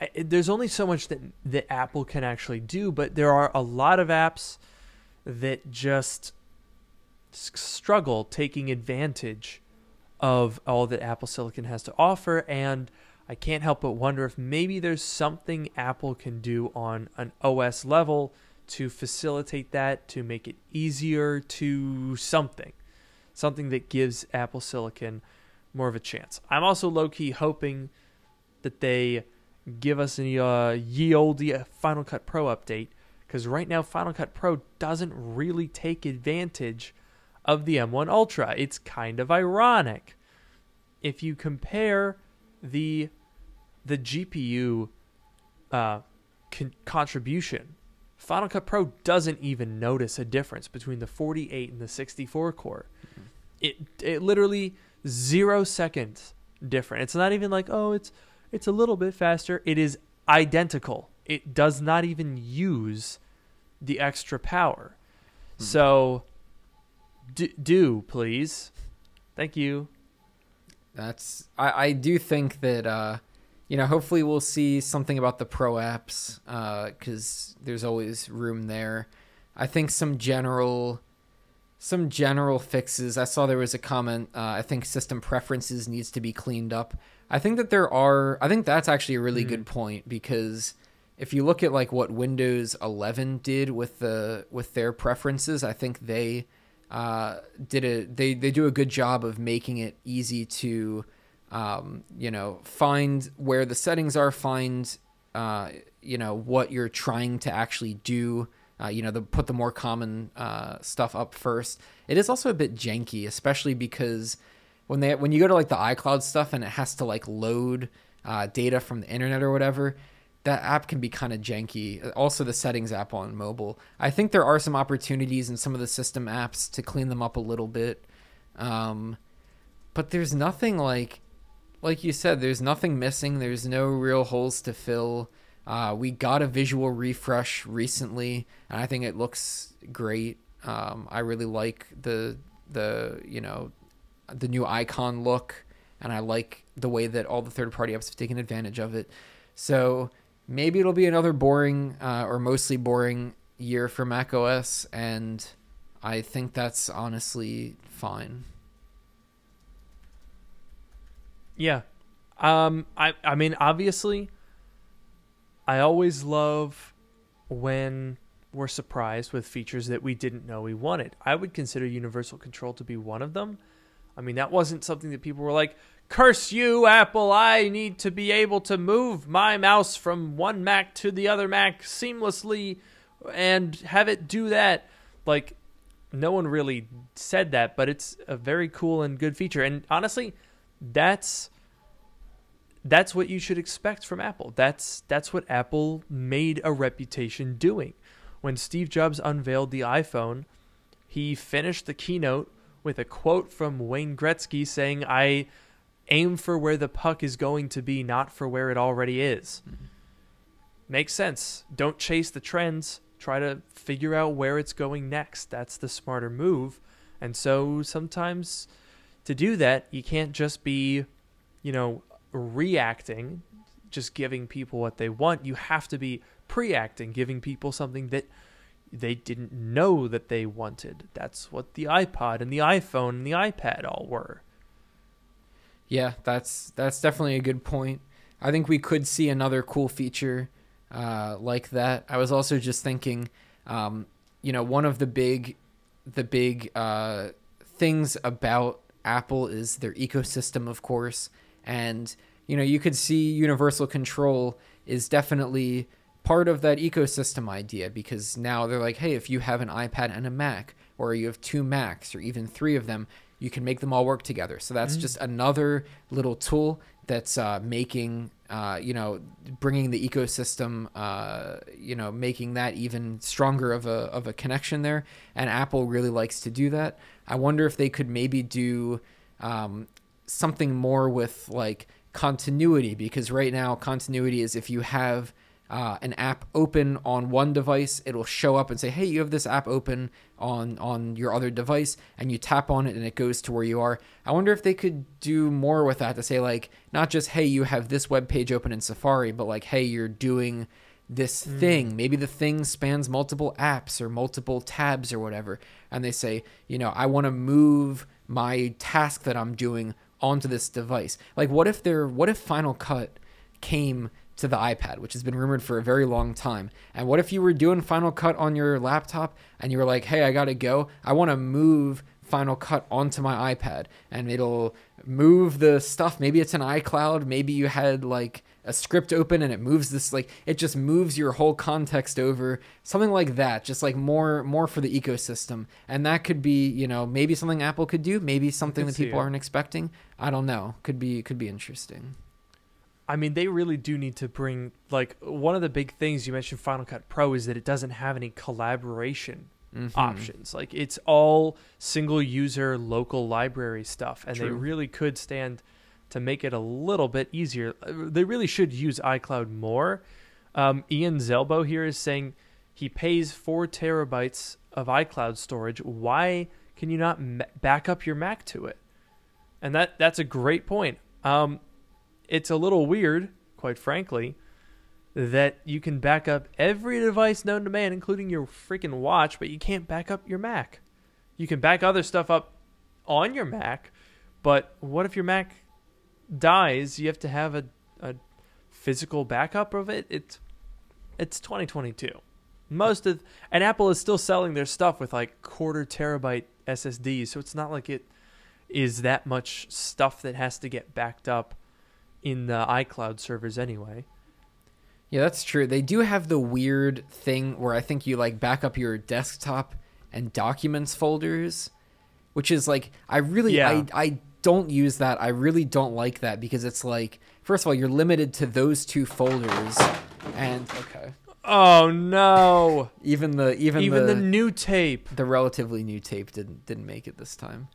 I, there's only so much that that Apple can actually do, but there are a lot of apps that just struggle taking advantage of all that Apple Silicon has to offer and I can't help but wonder if maybe there's something Apple can do on an OS level to facilitate that, to make it easier, to something. Something that gives Apple Silicon more of a chance. I'm also low key hoping that they give us a uh, ye olde Final Cut Pro update because right now Final Cut Pro doesn't really take advantage of the M1 Ultra. It's kind of ironic. If you compare the the GPU uh, con- contribution, Final Cut Pro doesn't even notice a difference between the 48 and the 64 core. Mm-hmm. It it literally zero seconds different. It's not even like oh it's it's a little bit faster. It is identical. It does not even use the extra power. Hmm. So do, do please. Thank you. That's I, I do think that uh you know hopefully we'll see something about the pro apps uh cuz there's always room there. I think some general some general fixes. I saw there was a comment uh, I think system preferences needs to be cleaned up. I think that there are. I think that's actually a really mm. good point because if you look at like what Windows 11 did with the with their preferences, I think they uh, did a they they do a good job of making it easy to um, you know find where the settings are, find uh, you know what you're trying to actually do. Uh, you know, the put the more common uh, stuff up first. It is also a bit janky, especially because when they when you go to like the iCloud stuff and it has to like load uh, data from the internet or whatever, that app can be kind of janky. Also, the settings app on mobile. I think there are some opportunities in some of the system apps to clean them up a little bit. Um, but there's nothing like, like you said, there's nothing missing. There's no real holes to fill. Uh, we got a visual refresh recently, and I think it looks great. Um, I really like the the you know the new icon look, and I like the way that all the third party apps have taken advantage of it. So maybe it'll be another boring uh, or mostly boring year for Mac OS, and I think that's honestly fine. Yeah. Um I I mean obviously I always love when we're surprised with features that we didn't know we wanted. I would consider universal control to be one of them. I mean that wasn't something that people were like, "Curse you, Apple. I need to be able to move my mouse from one Mac to the other Mac seamlessly and have it do that." Like no one really said that, but it's a very cool and good feature. And honestly, that's that's what you should expect from Apple. That's that's what Apple made a reputation doing. When Steve Jobs unveiled the iPhone, he finished the keynote with a quote from Wayne Gretzky saying, "I aim for where the puck is going to be, not for where it already is." Mm-hmm. Makes sense. Don't chase the trends. Try to figure out where it's going next. That's the smarter move. And so sometimes to do that, you can't just be, you know, reacting, just giving people what they want. You have to be pre-acting, giving people something that they didn't know that they wanted. That's what the iPod and the iPhone and the iPad all were. Yeah, that's that's definitely a good point. I think we could see another cool feature uh, like that. I was also just thinking, um, you know, one of the big the big uh, things about Apple is their ecosystem, of course, and you know you could see universal control is definitely part of that ecosystem idea because now they're like, hey, if you have an iPad and a Mac, or you have two Macs, or even three of them, you can make them all work together. So that's mm-hmm. just another little tool that's uh, making, uh, you know, bringing the ecosystem, uh, you know, making that even stronger of a of a connection there. And Apple really likes to do that. I wonder if they could maybe do um, something more with like continuity because right now continuity is if you have uh, an app open on one device, it'll show up and say, "Hey, you have this app open on on your other device," and you tap on it and it goes to where you are. I wonder if they could do more with that to say like not just, "Hey, you have this web page open in Safari," but like, "Hey, you're doing this mm. thing. Maybe the thing spans multiple apps or multiple tabs or whatever." And they say, "You know, I want to move my task that I'm doing onto this device." Like, what if there? What if Final Cut came to the iPad, which has been rumored for a very long time. And what if you were doing Final Cut on your laptop and you were like, hey, I gotta go. I wanna move Final Cut onto my iPad and it'll move the stuff. Maybe it's an iCloud. Maybe you had like a script open and it moves this like it just moves your whole context over something like that just like more more for the ecosystem and that could be you know maybe something apple could do maybe something that people aren't expecting i don't know could be could be interesting I mean, they really do need to bring like one of the big things you mentioned Final Cut Pro is that it doesn't have any collaboration mm-hmm. options. Like it's all single user local library stuff and True. they really could stand to make it a little bit easier. Uh, they really should use iCloud more. Um, Ian Zelbo here is saying he pays 4 terabytes of iCloud storage. Why can you not back up your Mac to it? And that that's a great point. Um, it's a little weird, quite frankly, that you can back up every device known to man, including your freaking watch, but you can't back up your Mac. You can back other stuff up on your Mac, but what if your Mac dies? You have to have a, a physical backup of it. It's it's 2022. Most of and Apple is still selling their stuff with like quarter terabyte SSDs, so it's not like it is that much stuff that has to get backed up in the iCloud servers anyway. Yeah, that's true. They do have the weird thing where I think you like back up your desktop and documents folders, which is like I really yeah. I I don't use that. I really don't like that because it's like first of all, you're limited to those two folders And okay, Oh no! even the even, Even the, the new tape. the relatively new tape didn't didn't make it this time.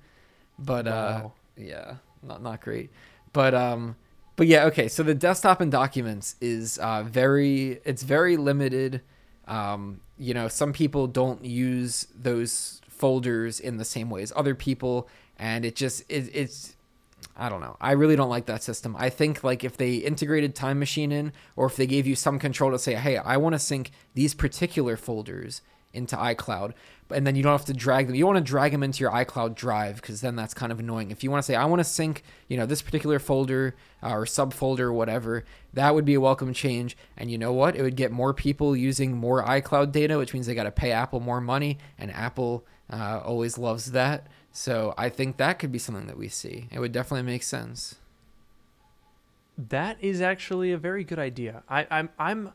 But uh yeah, not not great. But um but yeah, okay. So the desktop and documents is uh very it's very limited. Um you know, some people don't use those folders in the same way as other people and it just it, it's I don't know. I really don't like that system. I think like if they integrated Time Machine in, or if they gave you some control to say, "Hey, I want to sync these particular folders into iCloud," and then you don't have to drag them. You want to drag them into your iCloud drive because then that's kind of annoying. If you want to say, "I want to sync," you know, this particular folder uh, or subfolder or whatever, that would be a welcome change. And you know what? It would get more people using more iCloud data, which means they got to pay Apple more money, and Apple uh, always loves that. So I think that could be something that we see. It would definitely make sense. That is actually a very good idea. I, I'm, I'm,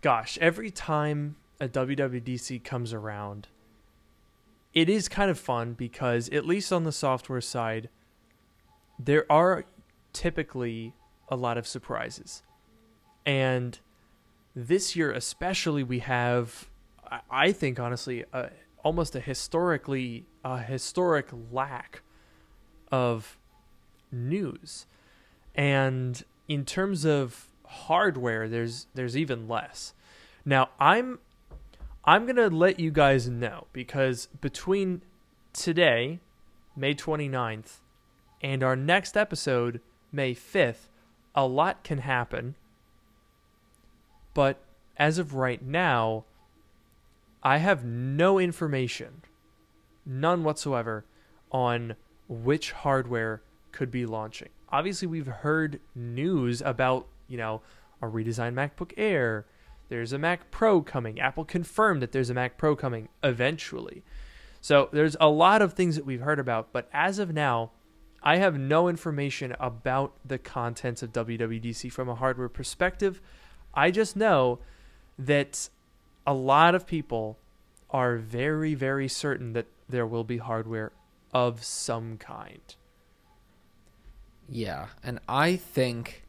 gosh, every time a WWDC comes around, it is kind of fun because at least on the software side, there are typically a lot of surprises, and this year especially, we have, I- think honestly, a, almost a historically a historic lack of news. And in terms of hardware, there's there's even less. Now I'm I'm gonna let you guys know because between today, May 29th, and our next episode, May 5th, a lot can happen. But as of right now, I have no information, none whatsoever, on which hardware could be launching. Obviously, we've heard news about, you know, a redesigned MacBook Air. There's a Mac Pro coming. Apple confirmed that there's a Mac Pro coming eventually. So there's a lot of things that we've heard about, but as of now, I have no information about the contents of WWDC from a hardware perspective. I just know that a lot of people are very, very certain that there will be hardware of some kind. Yeah, and I think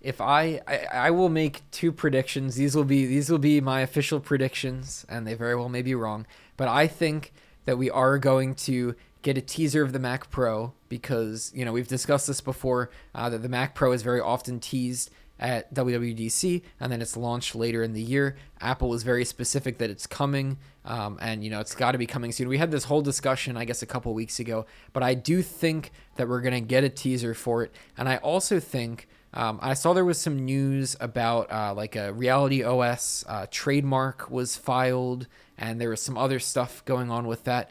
if I, I I will make two predictions. These will be these will be my official predictions, and they very well may be wrong. But I think that we are going to get a teaser of the Mac Pro because you know we've discussed this before uh, that the Mac Pro is very often teased at WWDC and then it's launched later in the year. Apple is very specific that it's coming, um, and you know it's got to be coming soon. We had this whole discussion, I guess, a couple weeks ago, but I do think that we're gonna get a teaser for it, and I also think. Um, I saw there was some news about uh, like a Reality OS uh, trademark was filed, and there was some other stuff going on with that.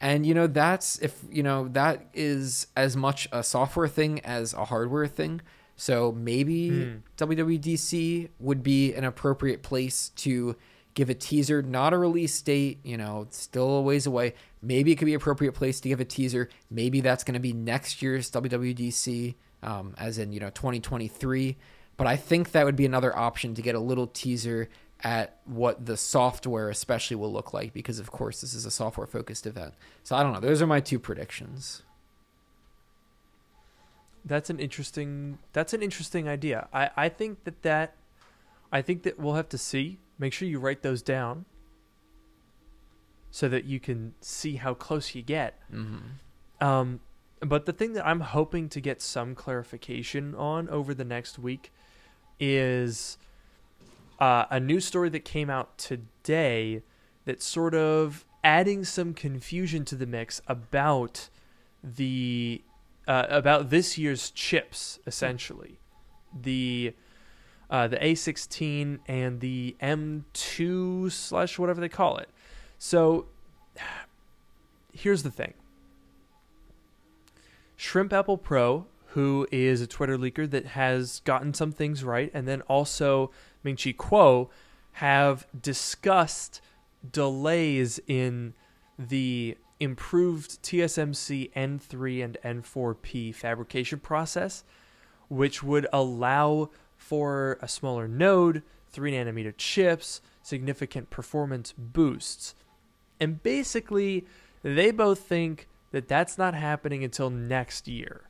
And you know that's if you know that is as much a software thing as a hardware thing. So maybe Hmm. WWDC would be an appropriate place to give a teaser, not a release date, you know, still a ways away. Maybe it could be appropriate place to give a teaser. Maybe that's going to be next year's WWDC, um, as in, you know, 2023. But I think that would be another option to get a little teaser at what the software especially will look like because of course this is a software focused event. So I don't know. Those are my two predictions. That's an interesting. That's an interesting idea. I I think that that, I think that we'll have to see. Make sure you write those down. So that you can see how close you get. Mm-hmm. Um, but the thing that I'm hoping to get some clarification on over the next week is uh, a news story that came out today that's sort of adding some confusion to the mix about the uh, about this year's chips essentially the uh, the A16 and the M2 slash whatever they call it. So here's the thing. Shrimp Apple Pro, who is a Twitter leaker that has gotten some things right, and then also Ming Chi Kuo have discussed delays in the improved TSMC N3 and N4P fabrication process, which would allow for a smaller node, 3 nanometer chips, significant performance boosts. And basically, they both think that that's not happening until next year.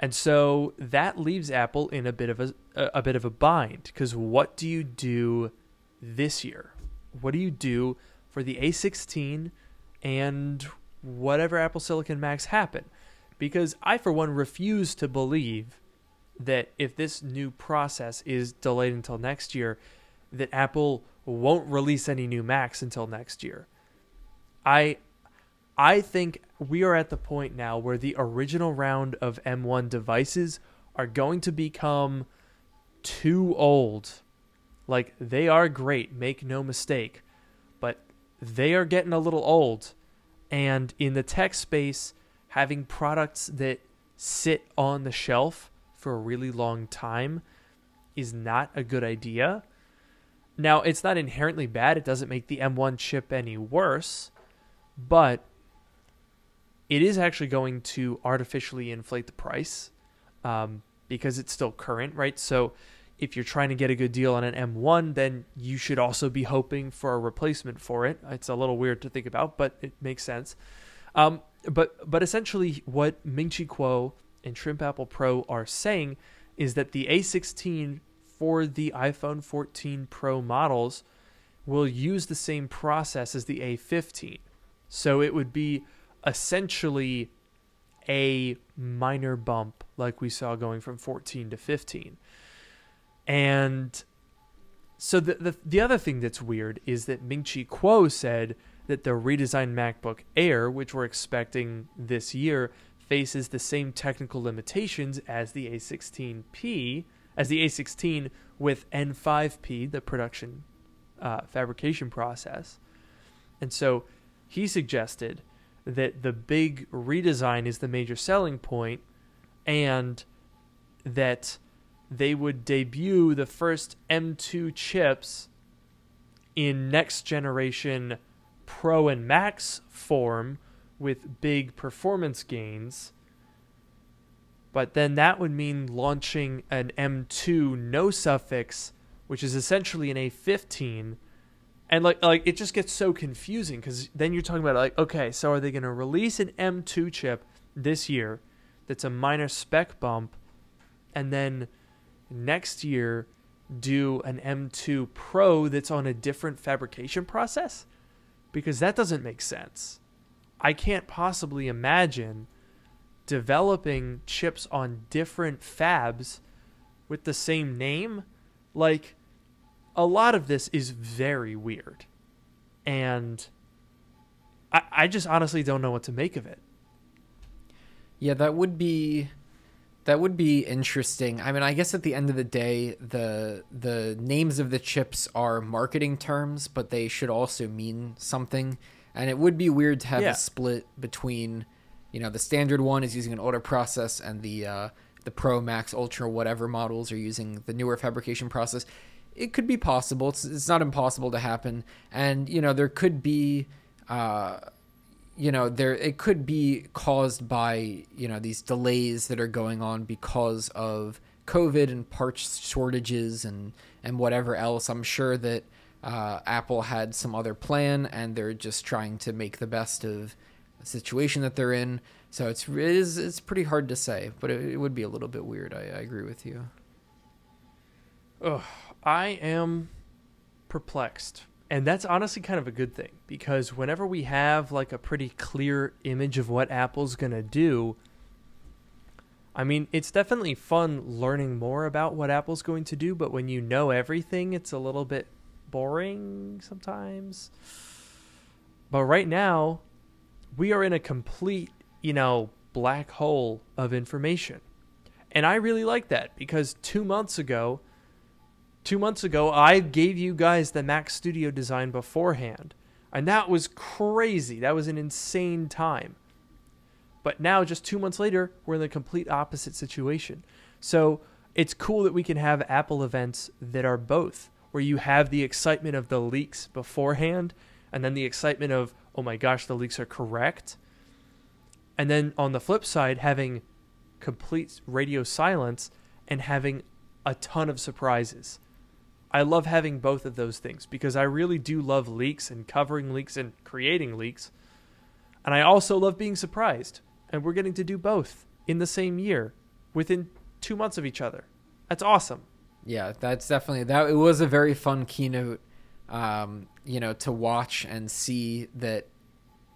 And so that leaves Apple in a bit of a a bit of a bind because what do you do this year? What do you do for the A16 and whatever Apple Silicon Macs happen? Because I for one refuse to believe that if this new process is delayed until next year that Apple won't release any new Macs until next year. I I think we are at the point now where the original round of M1 devices are going to become too old. Like, they are great, make no mistake, but they are getting a little old. And in the tech space, having products that sit on the shelf for a really long time is not a good idea. Now, it's not inherently bad, it doesn't make the M1 chip any worse, but it is actually going to artificially inflate the price um, because it's still current, right? So if you're trying to get a good deal on an M1, then you should also be hoping for a replacement for it. It's a little weird to think about, but it makes sense. Um, but but essentially, what Ming-Chi Kuo and Shrimp Apple Pro are saying is that the A16 for the iPhone 14 Pro models will use the same process as the A15. So it would be essentially a minor bump like we saw going from 14 to 15. And so the, the, the other thing that's weird is that Ming-Chi Kuo said that the redesigned MacBook Air, which we're expecting this year, faces the same technical limitations as the A16P, as the A16 with N5P, the production uh, fabrication process. And so he suggested that the big redesign is the major selling point and that they would debut the first M2 chips in next generation Pro and Max form with big performance gains. But then that would mean launching an M2 no suffix, which is essentially an A15 and like like it just gets so confusing because then you're talking about like okay so are they going to release an m2 chip this year that's a minor spec bump and then next year do an m2 pro that's on a different fabrication process because that doesn't make sense i can't possibly imagine developing chips on different fabs with the same name like a lot of this is very weird. And I, I just honestly don't know what to make of it. Yeah, that would be that would be interesting. I mean, I guess at the end of the day, the the names of the chips are marketing terms, but they should also mean something. And it would be weird to have yeah. a split between, you know, the standard one is using an older process and the uh, the Pro Max Ultra whatever models are using the newer fabrication process it could be possible. It's it's not impossible to happen, and you know there could be. Uh, you know there it could be caused by you know these delays that are going on because of covid and parts shortages and and whatever else i'm sure that uh, apple had some other plan and they're just trying to make the best of the situation that they're in so it's it is it's pretty hard to say but it, it would be a little bit weird i, I agree with you Ugh. I am perplexed. And that's honestly kind of a good thing because whenever we have like a pretty clear image of what Apple's going to do, I mean, it's definitely fun learning more about what Apple's going to do, but when you know everything, it's a little bit boring sometimes. But right now, we are in a complete, you know, black hole of information. And I really like that because two months ago, two months ago, I gave you guys the Mac Studio design beforehand. And that was crazy. That was an insane time. But now, just two months later, we're in the complete opposite situation. So it's cool that we can have Apple events that are both, where you have the excitement of the leaks beforehand, and then the excitement of, oh my gosh, the leaks are correct. And then on the flip side, having complete radio silence and having a ton of surprises. I love having both of those things because I really do love leaks and covering leaks and creating leaks. And I also love being surprised. And we're getting to do both in the same year, within two months of each other. That's awesome. Yeah, that's definitely that. It was a very fun keynote, um, you know, to watch and see that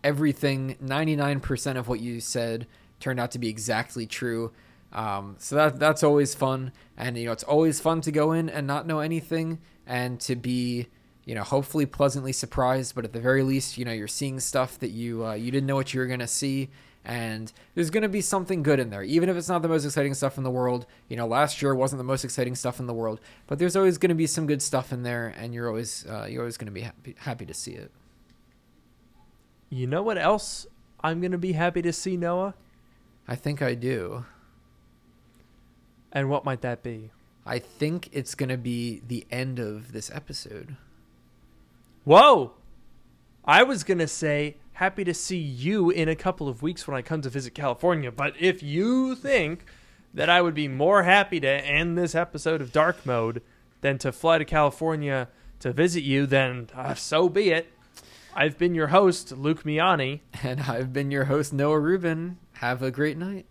everything, ninety nine percent of what you said, turned out to be exactly true. Um, so that that's always fun, and you know, it's always fun to go in and not know anything, and to be, you know, hopefully pleasantly surprised. But at the very least, you know, you're seeing stuff that you uh, you didn't know what you were gonna see, and there's going to be something good in there even if it's not the most exciting stuff in the world you know last year wasn't the most exciting stuff in the world but there's always going to be some good stuff in there and you're always uh, you're always going to be happy, happy to see it You know what else I'm going to be happy to see, Noah? i think i do And what might that be? i think it's going to be the end of this episode Whoa! I was going to say happy to see you in a couple of weeks when I come to visit California, but if you think that I would be more happy to end this episode of Dark Mode than to fly to California to visit you, then uh, so be it. I've been your host, Luke Miani. and i've been your host noah rubin have a great night